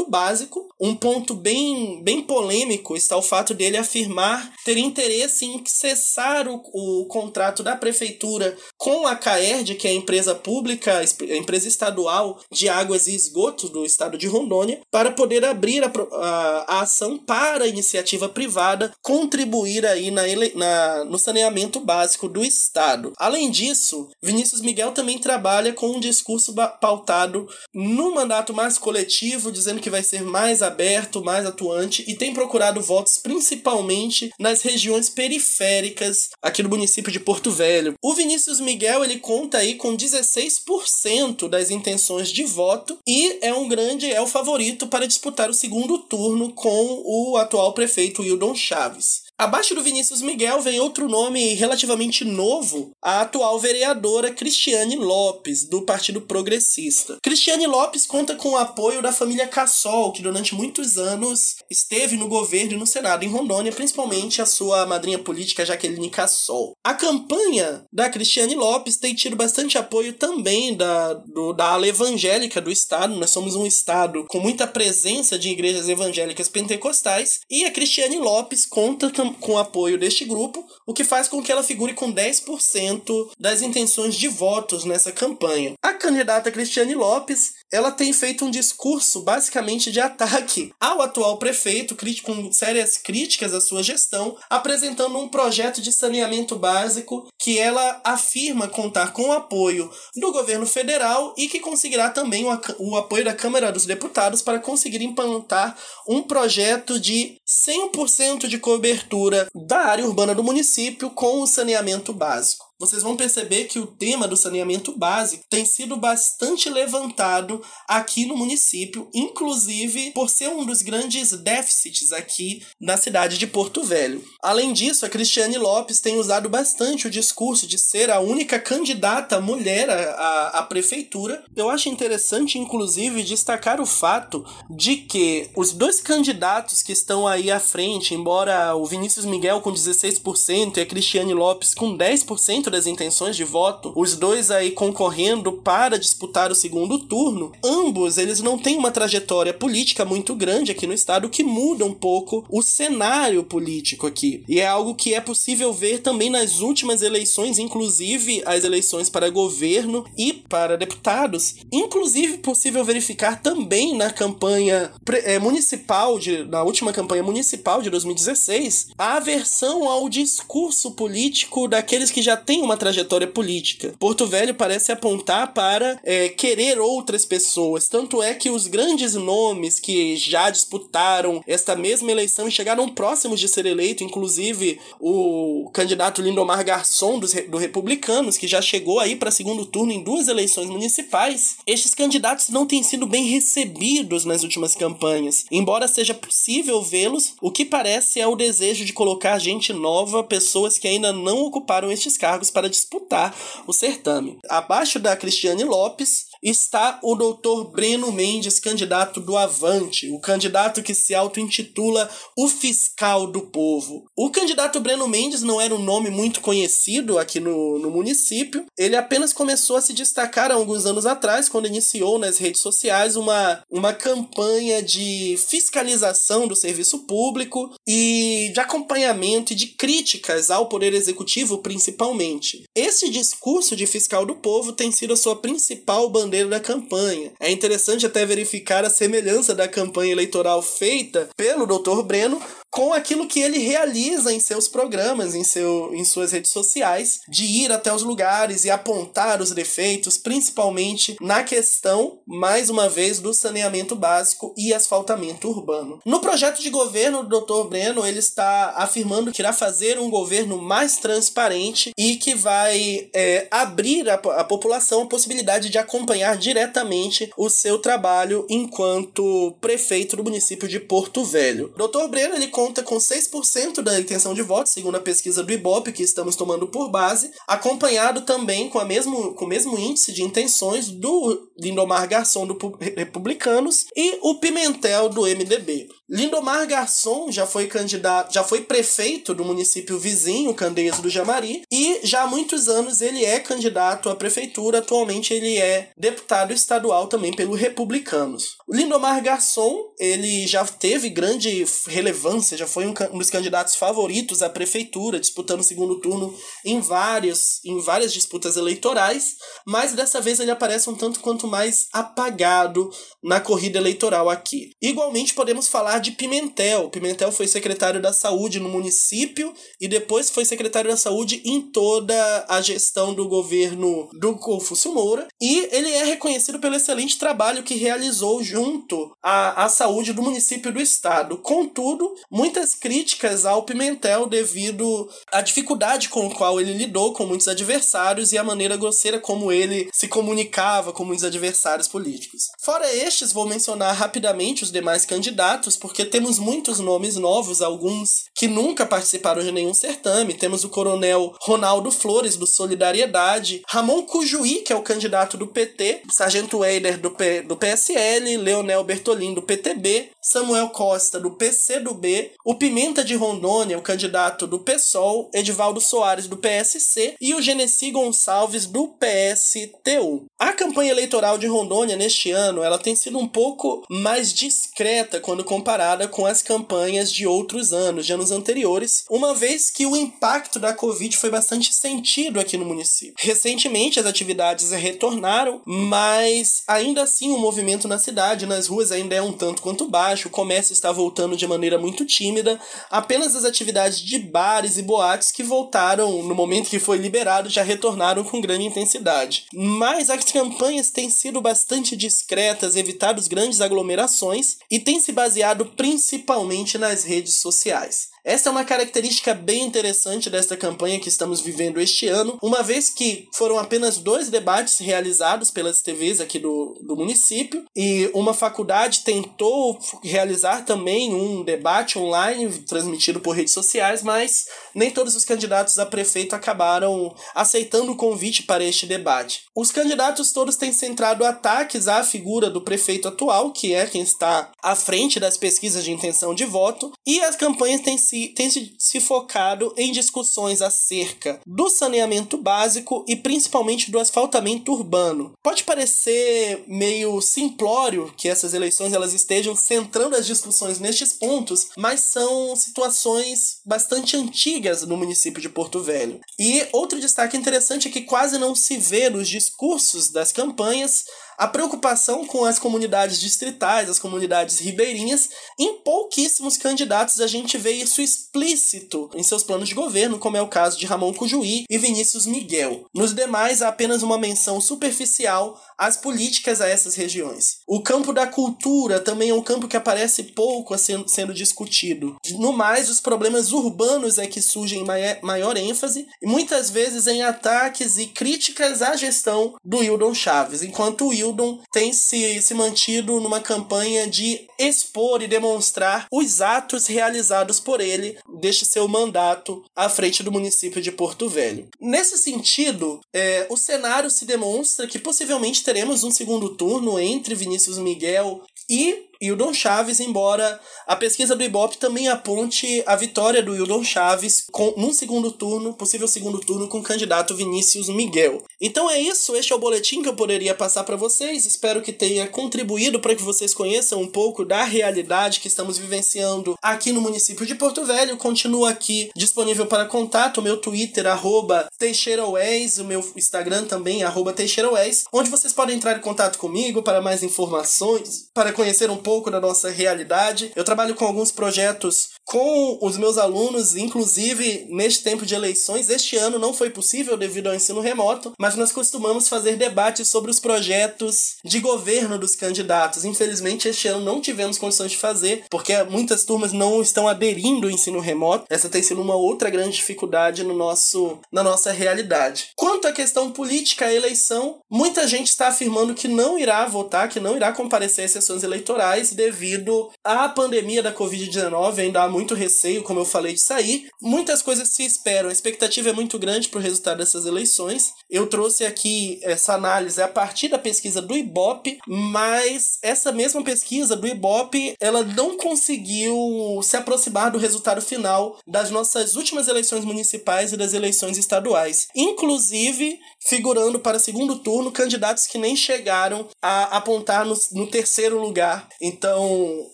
básico, um ponto bem, bem polêmico está o fato dele afirmar teria interesse em cessar o, o contrato da prefeitura com a CAERD, que é a empresa pública, a empresa estadual de águas e esgotos do estado de Rondônia, para poder abrir a, a, a ação para a iniciativa privada contribuir aí na, na, no saneamento básico do estado. Além disso, Vinícius Miguel também trabalha com um discurso pautado no mandato mais coletivo, dizendo que vai ser mais aberto, mais atuante e tem procurado votos principalmente nas regiões periféricas aqui do município de Porto Velho. O Vinícius Miguel ele conta aí com 16% das intenções de voto e é um grande é o favorito para disputar o segundo turno com o atual prefeito Wildon Chaves. Abaixo do Vinícius Miguel vem outro nome relativamente novo, a atual vereadora Cristiane Lopes, do Partido Progressista. Cristiane Lopes conta com o apoio da família Cassol, que durante muitos anos esteve no governo e no Senado em Rondônia, principalmente a sua madrinha política Jaqueline Cassol. A campanha da Cristiane Lopes tem tido bastante apoio também da, do, da ala evangélica do estado. Nós somos um estado com muita presença de igrejas evangélicas pentecostais e a Cristiane Lopes conta também com o apoio deste grupo, o que faz com que ela figure com 10% das intenções de votos nessa campanha. A candidata Cristiane Lopes, ela tem feito um discurso basicamente de ataque ao atual prefeito, com sérias críticas à sua gestão, apresentando um projeto de saneamento básico que ela afirma contar com o apoio do governo federal e que conseguirá também o, apoio da Câmara dos Deputados para conseguir implantar um projeto de 100% de cobertura da área urbana do município com o saneamento básico. Vocês vão perceber que o tema do saneamento básico tem sido bastante levantado aqui no município, inclusive por ser um dos grandes déficits aqui na cidade de Porto Velho. Além disso, a Cristiane Lopes tem usado bastante o discurso de ser a única candidata mulher à, à prefeitura. Eu acho interessante, inclusive, destacar o fato de que os dois candidatos que estão aí à frente, embora o Vinícius Miguel com 16% e a Cristiane Lopes com 10%, das intenções de voto, os dois aí concorrendo para disputar o segundo turno, ambos eles não têm uma trajetória política muito grande aqui no estado que muda um pouco o cenário político aqui. E é algo que é possível ver também nas últimas eleições, inclusive as eleições para governo e para deputados, inclusive possível verificar também na campanha é, municipal de na última campanha municipal de 2016 a aversão ao discurso político daqueles que já têm uma trajetória política. Porto Velho parece apontar para é, querer outras pessoas. Tanto é que os grandes nomes que já disputaram esta mesma eleição e chegaram próximos de ser eleito, inclusive o candidato Lindomar Garçom dos, do Republicanos, que já chegou aí para segundo turno em duas eleições municipais, estes candidatos não têm sido bem recebidos nas últimas campanhas. Embora seja possível vê-los, o que parece é o desejo de colocar gente nova, pessoas que ainda não ocuparam estes cargos para disputar o certame. Abaixo da Cristiane Lopes está o doutor Breno Mendes, candidato do Avante, o candidato que se auto-intitula o fiscal do povo. O candidato Breno Mendes não era um nome muito conhecido aqui no, no município, ele apenas começou a se destacar há alguns anos atrás, quando iniciou nas redes sociais uma, uma campanha de fiscalização do serviço público e de acompanhamento e de críticas ao Poder Executivo, principalmente. Esse discurso de fiscal do povo tem sido a sua principal bandeira bandeira da campanha. É interessante até verificar a semelhança da campanha eleitoral feita pelo Dr. Breno com aquilo que ele realiza em seus programas, em, seu, em suas redes sociais, de ir até os lugares e apontar os defeitos, principalmente na questão, mais uma vez, do saneamento básico e asfaltamento urbano. No projeto de governo do Dr. Breno, ele está afirmando que irá fazer um governo mais transparente e que vai é, abrir a população a possibilidade de acompanhar diretamente o seu trabalho enquanto prefeito do município de Porto Velho. Dr. Breno ele conta com 6% da intenção de voto, segundo a pesquisa do Ibope, que estamos tomando por base, acompanhado também com, a mesmo, com o mesmo índice de intenções do Lindomar Garçom do Republicanos e o Pimentel do MDB. Lindomar Garçom já foi candidato, já foi prefeito do município vizinho, Candeias do Jamari, e já há muitos anos ele é candidato à prefeitura, atualmente ele é deputado estadual também pelo Republicanos. O Lindomar Garçom, ele já teve grande relevância, já foi um, um dos candidatos favoritos à prefeitura, disputando o segundo turno em várias, em várias disputas eleitorais, mas dessa vez ele aparece um tanto quanto mais apagado na corrida eleitoral aqui. Igualmente podemos falar de Pimentel. Pimentel foi secretário da Saúde no município e depois foi secretário da Saúde em toda a gestão do governo do Confúcio Moura, e ele é reconhecido pelo excelente trabalho que realizou junto à, à saúde do município do estado. Contudo, muitas críticas ao Pimentel devido à dificuldade com a qual ele lidou com muitos adversários e a maneira grosseira como ele se comunicava com muitos adversários políticos. Fora estes, vou mencionar rapidamente os demais candidatos, porque temos muitos nomes novos, alguns que nunca participaram de nenhum certame. Temos o coronel Ronaldo Flores, do Solidariedade, Ramon Cujuí, que é o candidato do PT, Sargento Eider, do, P, do PSL, Leonel Bertolin, do PTB, Samuel Costa, do PCdoB, o Pimenta de Rondônia, o candidato do PSOL, Edivaldo Soares, do PSC e o Genesi Gonçalves, do PSTU. A campanha eleitoral de Rondônia neste ano ela tem sido um pouco mais discreta quando comparada com as campanhas de outros anos, de anos anteriores, uma vez que o impacto da Covid foi bastante sentido aqui no município. Recentemente as atividades retornaram, mas ainda assim o movimento na cidade, nas ruas ainda é um tanto quanto baixo, o comércio está voltando de maneira muito tímida, apenas as atividades de bares e boates que voltaram no momento que foi liberado já retornaram com grande intensidade. Mas as campanhas têm sido bastante discretas, evitado grandes aglomerações e têm se baseado principalmente nas redes sociais. Essa é uma característica bem interessante desta campanha que estamos vivendo este ano, uma vez que foram apenas dois debates realizados pelas TVs aqui do, do município, e uma faculdade tentou realizar também um debate online transmitido por redes sociais, mas nem todos os candidatos a prefeito acabaram aceitando o convite para este debate. Os candidatos todos têm centrado ataques à figura do prefeito atual, que é quem está à frente das pesquisas de intenção de voto, e as campanhas têm se, se, se focado em discussões acerca do saneamento básico e principalmente do asfaltamento urbano. Pode parecer meio simplório que essas eleições elas estejam centrando as discussões nestes pontos, mas são situações bastante antigas no município de Porto Velho. E outro destaque interessante é que quase não se vê nos discursos das campanhas a preocupação com as comunidades distritais, as comunidades ribeirinhas, em pouquíssimos candidatos a gente vê isso explícito em seus planos de governo, como é o caso de Ramon Cujuí e Vinícius Miguel. Nos demais, há apenas uma menção superficial às políticas a essas regiões. O campo da cultura também é um campo que aparece pouco sendo discutido. No mais, os problemas urbanos é que surgem maior ênfase, e muitas vezes em ataques e críticas à gestão do Hildon Chaves, enquanto o Hildon Hildon tem se, se mantido numa campanha de expor e demonstrar os atos realizados por ele deste seu mandato à frente do município de Porto Velho. Nesse sentido, é, o cenário se demonstra que possivelmente teremos um segundo turno entre Vinícius Miguel e Hildon Chaves, embora a pesquisa do Ibope também aponte a vitória do Hildon Chaves com, num segundo turno, possível segundo turno, com o candidato Vinícius Miguel. Então é isso, este é o boletim que eu poderia passar para vocês. Espero que tenha contribuído para que vocês conheçam um pouco da realidade que estamos vivenciando aqui no município de Porto Velho. Continua aqui disponível para contato, o meu Twitter, arroba TeixeiraWes, o meu Instagram também, arroba TeixeiraWes, onde vocês podem entrar em contato comigo para mais informações, para conhecer um pouco pouco da nossa realidade. Eu trabalho com alguns projetos com os meus alunos, inclusive neste tempo de eleições. Este ano não foi possível devido ao ensino remoto, mas nós costumamos fazer debates sobre os projetos de governo dos candidatos. Infelizmente, este ano não tivemos condições de fazer, porque muitas turmas não estão aderindo ao ensino remoto. Essa tem sido uma outra grande dificuldade no nosso, na nossa realidade. Quanto à questão política, a eleição, muita gente está afirmando que não irá votar, que não irá comparecer às sessões eleitorais devido à pandemia da Covid-19. Ainda há muito receio, como eu falei, de sair. Muitas coisas se esperam, a expectativa é muito grande para o resultado dessas eleições. Eu trouxe aqui essa análise a partir da pesquisa do Ibope, mas essa mesma pesquisa do Ibope, ela não conseguiu se aproximar do resultado final das nossas últimas eleições municipais e das eleições estaduais. Inclusive, figurando para segundo turno candidatos que nem chegaram a apontar no, no terceiro lugar. Então,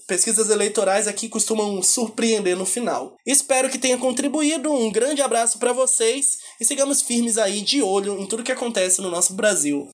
pesquisas eleitorais aqui costumam surpreender no final. Espero que tenha contribuído. Um grande abraço para vocês e sigamos firmes aí de olho em tudo que acontece no nosso Brasil.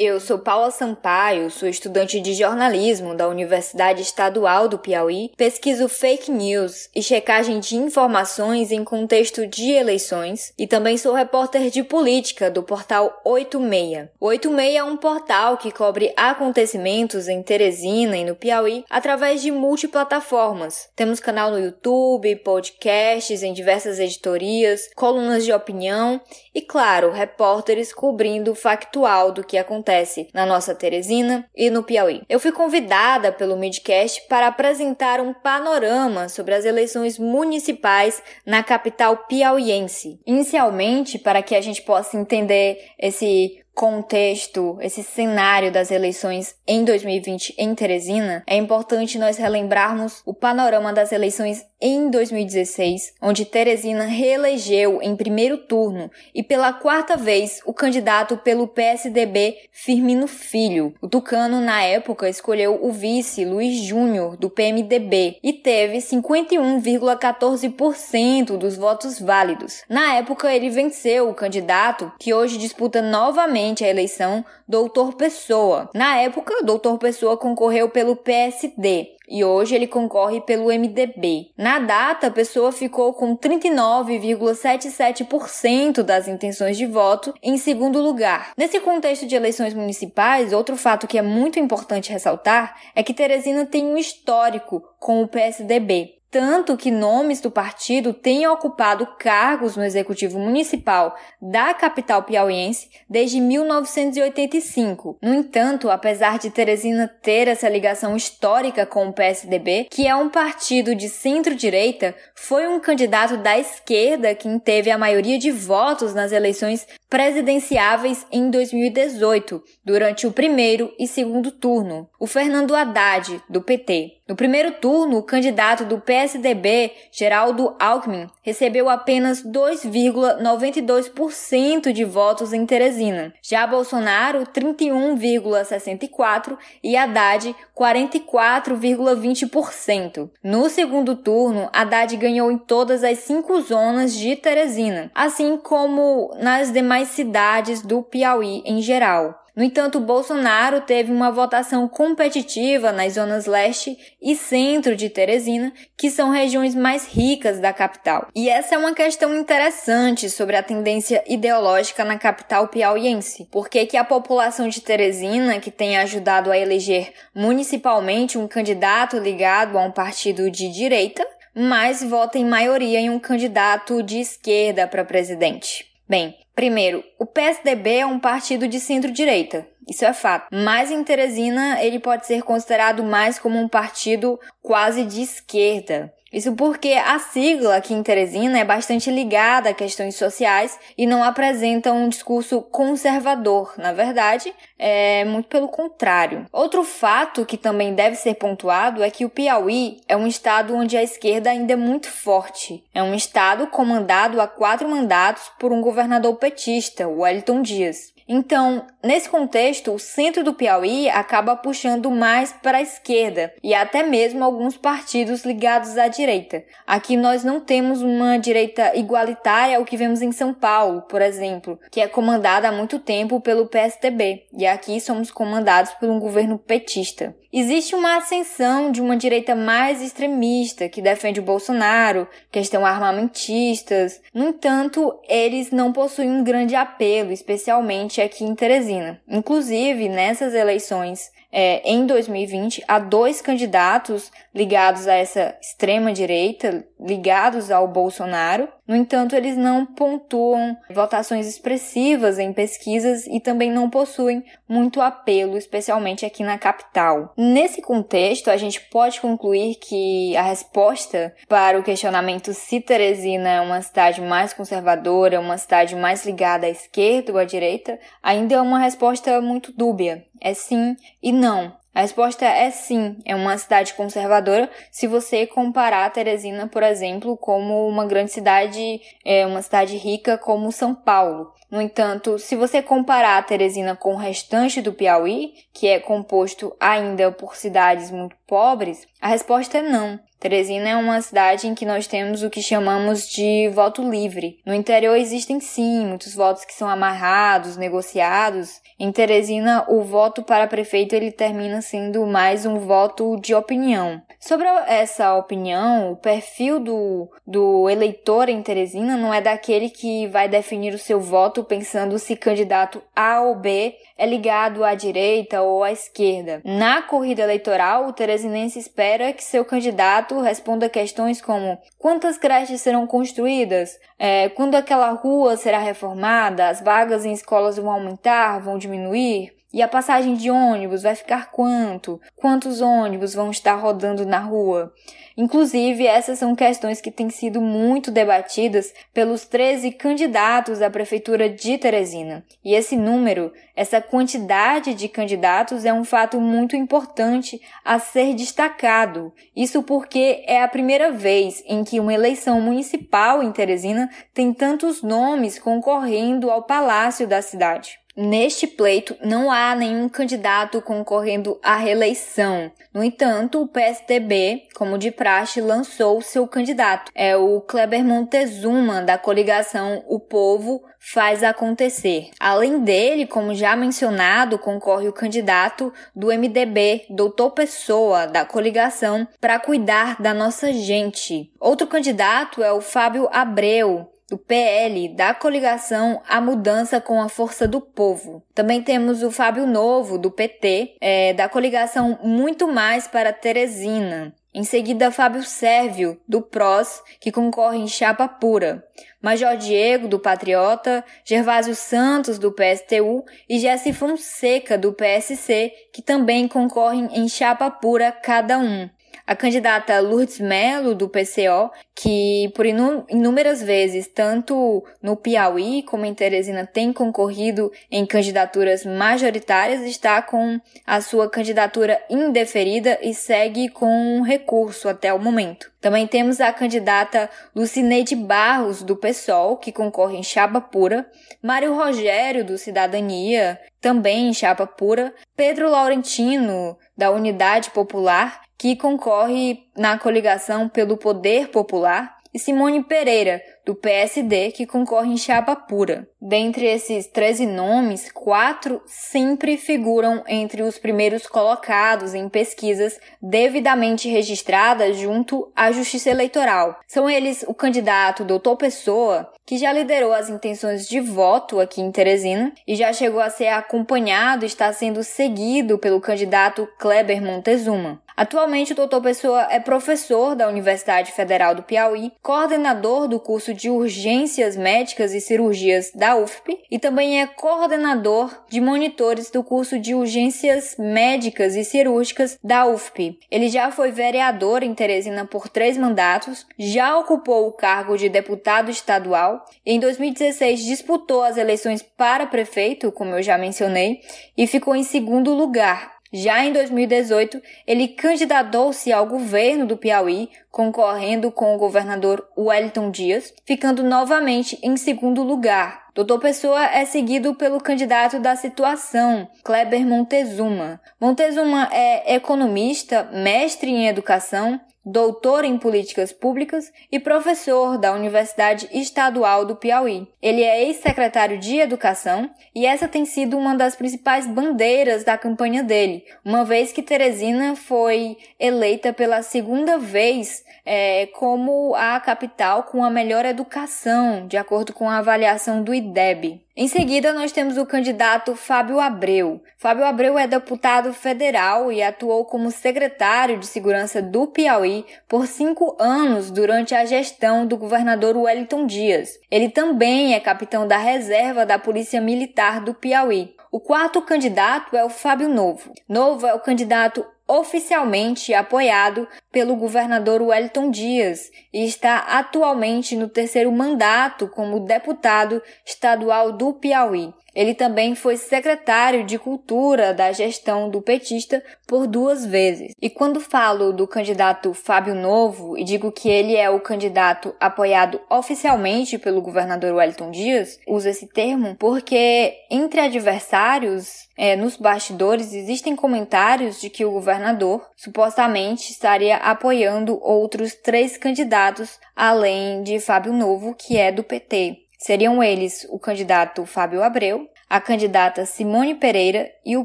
Eu sou Paula Sampaio, sou estudante de jornalismo da Universidade Estadual do Piauí, pesquiso fake news e checagem de informações em contexto de eleições e também sou repórter de política do portal 86. O 86 é um portal que cobre acontecimentos em Teresina e no Piauí através de multiplataformas. Temos canal no YouTube, podcasts em diversas editorias, colunas de opinião e, claro, repórteres cobrindo o factual do que acontece na nossa Teresina e no Piauí. Eu fui convidada pelo Midcast para apresentar um panorama sobre as eleições municipais na capital piauiense. Inicialmente, para que a gente possa entender esse contexto, esse cenário das eleições em 2020 em Teresina, é importante nós relembrarmos o panorama das eleições em 2016, onde Teresina reelegeu em primeiro turno e pela quarta vez o candidato pelo PSDB Firmino Filho. O tucano na época escolheu o vice Luiz Júnior do PMDB e teve 51,14% dos votos válidos. Na época ele venceu o candidato que hoje disputa novamente a eleição, Doutor Pessoa. Na época, Doutor Pessoa concorreu pelo PSD e hoje ele concorre pelo MDB. Na data, pessoa ficou com 39,77% das intenções de voto em segundo lugar. Nesse contexto de eleições municipais, outro fato que é muito importante ressaltar é que Teresina tem um histórico com o PSDB tanto que nomes do partido têm ocupado cargos no executivo municipal da capital piauiense desde 1985. No entanto, apesar de Teresina ter essa ligação histórica com o PSDB, que é um partido de centro-direita, foi um candidato da esquerda quem teve a maioria de votos nas eleições presidenciáveis em 2018, durante o primeiro e segundo turno. O Fernando Haddad, do PT. No primeiro turno, o candidato do PSDB, Geraldo Alckmin, recebeu apenas 2,92% de votos em Teresina. Já Bolsonaro, 31,64% e Haddad, 44,20%. No segundo turno, Haddad ganhou em todas as cinco zonas de Teresina, assim como nas demais cidades do Piauí em geral. No entanto, Bolsonaro teve uma votação competitiva nas zonas leste e centro de Teresina, que são regiões mais ricas da capital. E essa é uma questão interessante sobre a tendência ideológica na capital piauiense. Por que, a população de Teresina, que tem ajudado a eleger municipalmente um candidato ligado a um partido de direita, mais vota em maioria em um candidato de esquerda para presidente? Bem, primeiro, o PSDB é um partido de centro-direita. Isso é fato. Mas em Teresina, ele pode ser considerado mais como um partido quase de esquerda. Isso porque a sigla aqui em Teresina é bastante ligada a questões sociais e não apresenta um discurso conservador. Na verdade, é muito pelo contrário. Outro fato que também deve ser pontuado é que o Piauí é um estado onde a esquerda ainda é muito forte. É um estado comandado há quatro mandatos por um governador petista, Wellington Dias. Então, nesse contexto, o centro do Piauí acaba puxando mais para a esquerda e até mesmo alguns partidos ligados à direita. Aqui nós não temos uma direita igualitária ao que vemos em São Paulo, por exemplo, que é comandada há muito tempo pelo PSDB, e aqui somos comandados por um governo petista. Existe uma ascensão de uma direita mais extremista que defende o Bolsonaro, questão armamentistas. No entanto, eles não possuem um grande apelo, especialmente aqui em Teresina. Inclusive, nessas eleições é, em 2020 há dois candidatos ligados a essa extrema direita, ligados ao Bolsonaro. No entanto, eles não pontuam votações expressivas em pesquisas e também não possuem muito apelo, especialmente aqui na capital. Nesse contexto, a gente pode concluir que a resposta para o questionamento se Teresina é uma cidade mais conservadora, uma cidade mais ligada à esquerda ou à direita, ainda é uma resposta muito dúbia. É sim e não. A resposta é sim, é uma cidade conservadora se você comparar Teresina, por exemplo, como uma grande cidade, é uma cidade rica como São Paulo. No entanto, se você comparar Teresina com o restante do Piauí, que é composto ainda por cidades muito pobres, a resposta é não. Teresina é uma cidade em que nós temos o que chamamos de voto livre. No interior existem sim muitos votos que são amarrados, negociados. Em Teresina, o voto para prefeito ele termina sendo mais um voto de opinião. Sobre essa opinião, o perfil do, do eleitor em Teresina não é daquele que vai definir o seu voto pensando se candidato A ou B é ligado à direita ou à esquerda. Na corrida eleitoral, o teresinense espera que seu candidato responda questões como quantas creches serão construídas, é, quando aquela rua será reformada, as vagas em escolas vão aumentar, vão diminuir, E a passagem de ônibus vai ficar quanto? Quantos ônibus vão estar rodando na rua? Inclusive, essas são questões que têm sido muito debatidas pelos 13 candidatos à prefeitura de Teresina. E esse número, essa quantidade de candidatos é um fato muito importante a ser destacado. Isso porque é a primeira vez em que uma eleição municipal em Teresina tem tantos nomes concorrendo ao palácio da cidade. Neste pleito, não há nenhum candidato concorrendo à reeleição. No entanto, o PSDB, como de praxe, lançou seu candidato. É o Kleber Montezuma, da coligação O Povo Faz Acontecer. Além dele, como já mencionado, concorre o candidato do MDB, Doutor Pessoa, da coligação Para Cuidar da Nossa Gente. Outro candidato é o Fábio Abreu, do PL, da coligação A Mudança com a Força do Povo. Também temos o Fábio Novo, do PT, é, da coligação Muito Mais para Teresina. Em seguida, Fábio Sérvio, do PROS, que concorre em chapa pura. Major Diego, do Patriota, Gervásio Santos, do PSTU e Jesse Fonseca, do PSC, que também concorrem em chapa pura cada um a candidata Lourdes Melo, do PCO, que por inúmeras vezes, tanto no Piauí como em Teresina, tem concorrido em candidaturas majoritárias, está com a sua candidatura indeferida e segue com um recurso até o momento. Também temos a candidata Lucineide Barros, do PSOL, que concorre em chapa pura, Mário Rogério, do Cidadania, também em chapa pura, Pedro Laurentino, da Unidade Popular, que concorre na coligação pelo Poder Popular, e Simone Pereira, do PSD, que concorre em chapa pura. Dentre esses 13 nomes, quatro sempre figuram entre os primeiros colocados em pesquisas devidamente registradas junto à Justiça Eleitoral. São eles o candidato Doutor Pessoa, que já liderou as intenções de voto aqui em Teresina e já chegou a ser acompanhado e está sendo seguido pelo candidato Kleber Montezuma. Atualmente, o Doutor Pessoa é professor da Universidade Federal do Piauí, coordenador do curso de Urgências Médicas e Cirurgias da UFP e também é coordenador de monitores do curso de Urgências Médicas e Cirúrgicas da UFP. Ele já foi vereador em Teresina por três mandatos, já ocupou o cargo de deputado estadual e em 2016 disputou as eleições para prefeito, como eu já mencionei, e ficou em segundo lugar, já em 2018, ele candidatou-se ao governo do Piauí, concorrendo com o governador Wellington Dias, ficando novamente em segundo lugar. Doutor Pessoa é seguido pelo candidato da situação, Kleber Montezuma. Montezuma é economista, mestre em educação, doutor em políticas públicas e professor da Universidade Estadual do Piauí. Ele é ex-secretário de Educação e essa tem sido uma das principais bandeiras da campanha dele, uma vez que Teresina foi eleita pela segunda vez é, como a capital com a melhor educação, de acordo com a avaliação do IDEB. Em seguida, nós temos o candidato Fábio Abreu. Fábio Abreu é deputado federal e atuou como secretário de Segurança do Piauí por cinco anos durante a gestão do governador Wellington Dias. Ele também é capitão da reserva da Polícia Militar do Piauí. O quarto candidato é o Fábio Novo. Novo é o candidato oficialmente apoiado pelo governador Wellington Dias e está atualmente no terceiro mandato como deputado estadual do Piauí. Ele também foi secretário de Cultura da gestão do petista por duas vezes. E quando falo do candidato Fábio Novo e digo que ele é o candidato apoiado oficialmente pelo governador Wellington Dias, uso esse termo porque entre adversários é, nos bastidores existem comentários de que o governador supostamente estaria apoiando outros três candidatos além de Fábio Novo, que é do PT. Seriam eles o candidato Fábio Abreu, a candidata Simone Pereira e o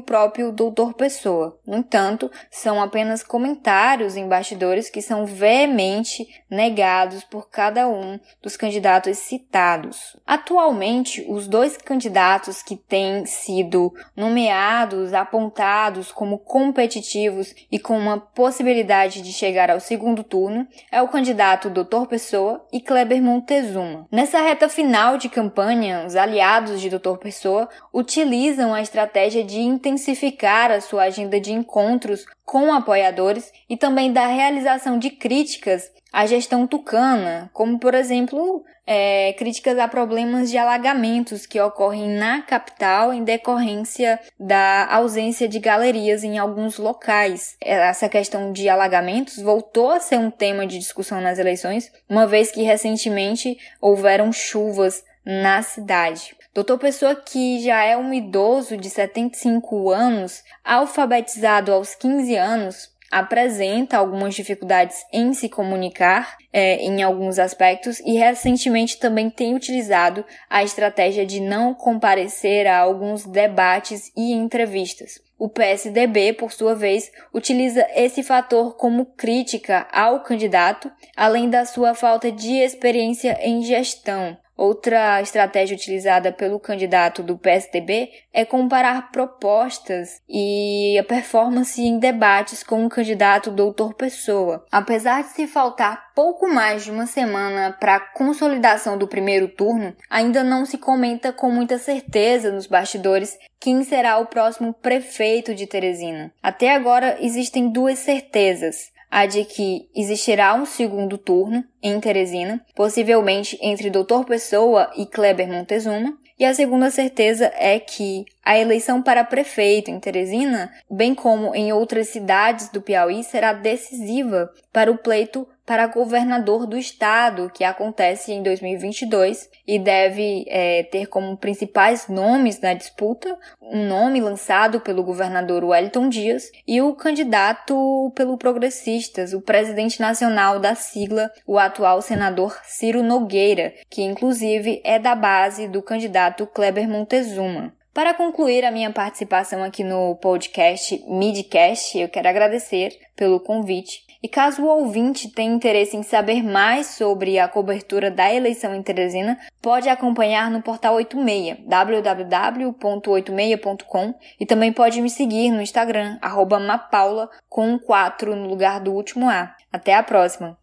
próprio Doutor Pessoa. No entanto, são apenas comentários em bastidores que são veemente negados por cada um dos candidatos citados. Atualmente, os dois candidatos que têm sido nomeados, apontados como competitivos e com uma possibilidade de chegar ao segundo turno é o candidato Doutor Pessoa e Kleber Montezuma. Nessa reta final de campanha, os aliados de Doutor Pessoa utilizam a estratégia de intensificar a sua agenda de encontros com apoiadores e também da realização de críticas à gestão tucana, como por exemplo é, críticas a problemas de alagamentos que ocorrem na capital em decorrência da ausência de galerias em alguns locais. Essa questão de alagamentos voltou a ser um tema de discussão nas eleições, uma vez que recentemente houveram chuvas na cidade. Doutor Pessoa, que já é um idoso de 75 anos, alfabetizado aos 15 anos, apresenta algumas dificuldades em se comunicar é, em alguns aspectos e recentemente também tem utilizado a estratégia de não comparecer a alguns debates e entrevistas. O PSDB, por sua vez, utiliza esse fator como crítica ao candidato, além da sua falta de experiência em gestão. Outra estratégia utilizada pelo candidato do PSDB é comparar propostas e a performance em debates com o candidato doutor Pessoa. Apesar de se faltar pouco mais de uma semana para a consolidação do primeiro turno, ainda não se comenta com muita certeza nos bastidores quem será o próximo prefeito de Teresina. Até agora existem duas certezas a de que existirá um segundo turno em Teresina, possivelmente entre Dr. Pessoa e Kleber Montezuma, e a segunda certeza é que a eleição para prefeito em Teresina, bem como em outras cidades do Piauí, será decisiva para o pleito para governador do estado, que acontece em 2022 e deve é, ter como principais nomes na disputa um nome lançado pelo governador Wellington Dias e o candidato pelo Progressistas, o presidente nacional da sigla, o atual senador Ciro Nogueira, que inclusive é da base do candidato Kleber Montezuma. Para concluir a minha participação aqui no podcast Midcast, eu quero agradecer pelo convite e caso o ouvinte tenha interesse em saber mais sobre a cobertura da eleição em Teresina, pode acompanhar no portal 86, www.86.com e também pode me seguir no Instagram, mapaula, com um 4 no lugar do último A. Até a próxima!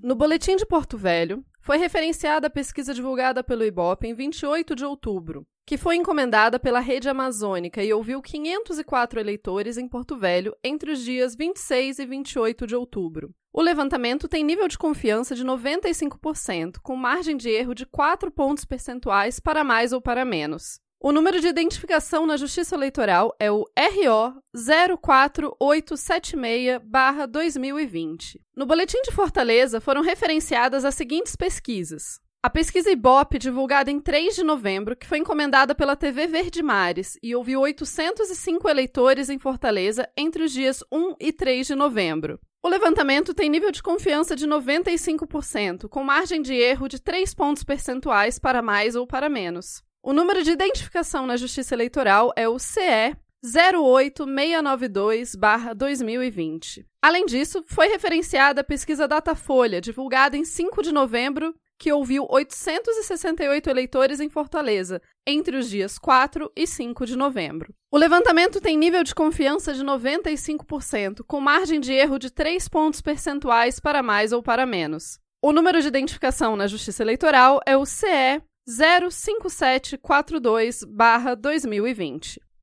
No Boletim de Porto Velho, foi referenciada a pesquisa divulgada pelo IBOP em 28 de outubro, que foi encomendada pela Rede Amazônica e ouviu 504 eleitores em Porto Velho entre os dias 26 e 28 de outubro. O levantamento tem nível de confiança de 95%, com margem de erro de 4 pontos percentuais para mais ou para menos. O número de identificação na Justiça Eleitoral é o RO 04876-2020. No Boletim de Fortaleza foram referenciadas as seguintes pesquisas. A pesquisa Ibope, divulgada em 3 de novembro, que foi encomendada pela TV Verde Mares e ouviu 805 eleitores em Fortaleza entre os dias 1 e 3 de novembro. O levantamento tem nível de confiança de 95%, com margem de erro de 3 pontos percentuais para mais ou para menos. O número de identificação na Justiça Eleitoral é o CE 08692-2020. Além disso, foi referenciada a pesquisa Datafolha, divulgada em 5 de novembro, que ouviu 868 eleitores em Fortaleza, entre os dias 4 e 5 de novembro. O levantamento tem nível de confiança de 95%, com margem de erro de 3 pontos percentuais para mais ou para menos. O número de identificação na Justiça Eleitoral é o CE 05742-2020.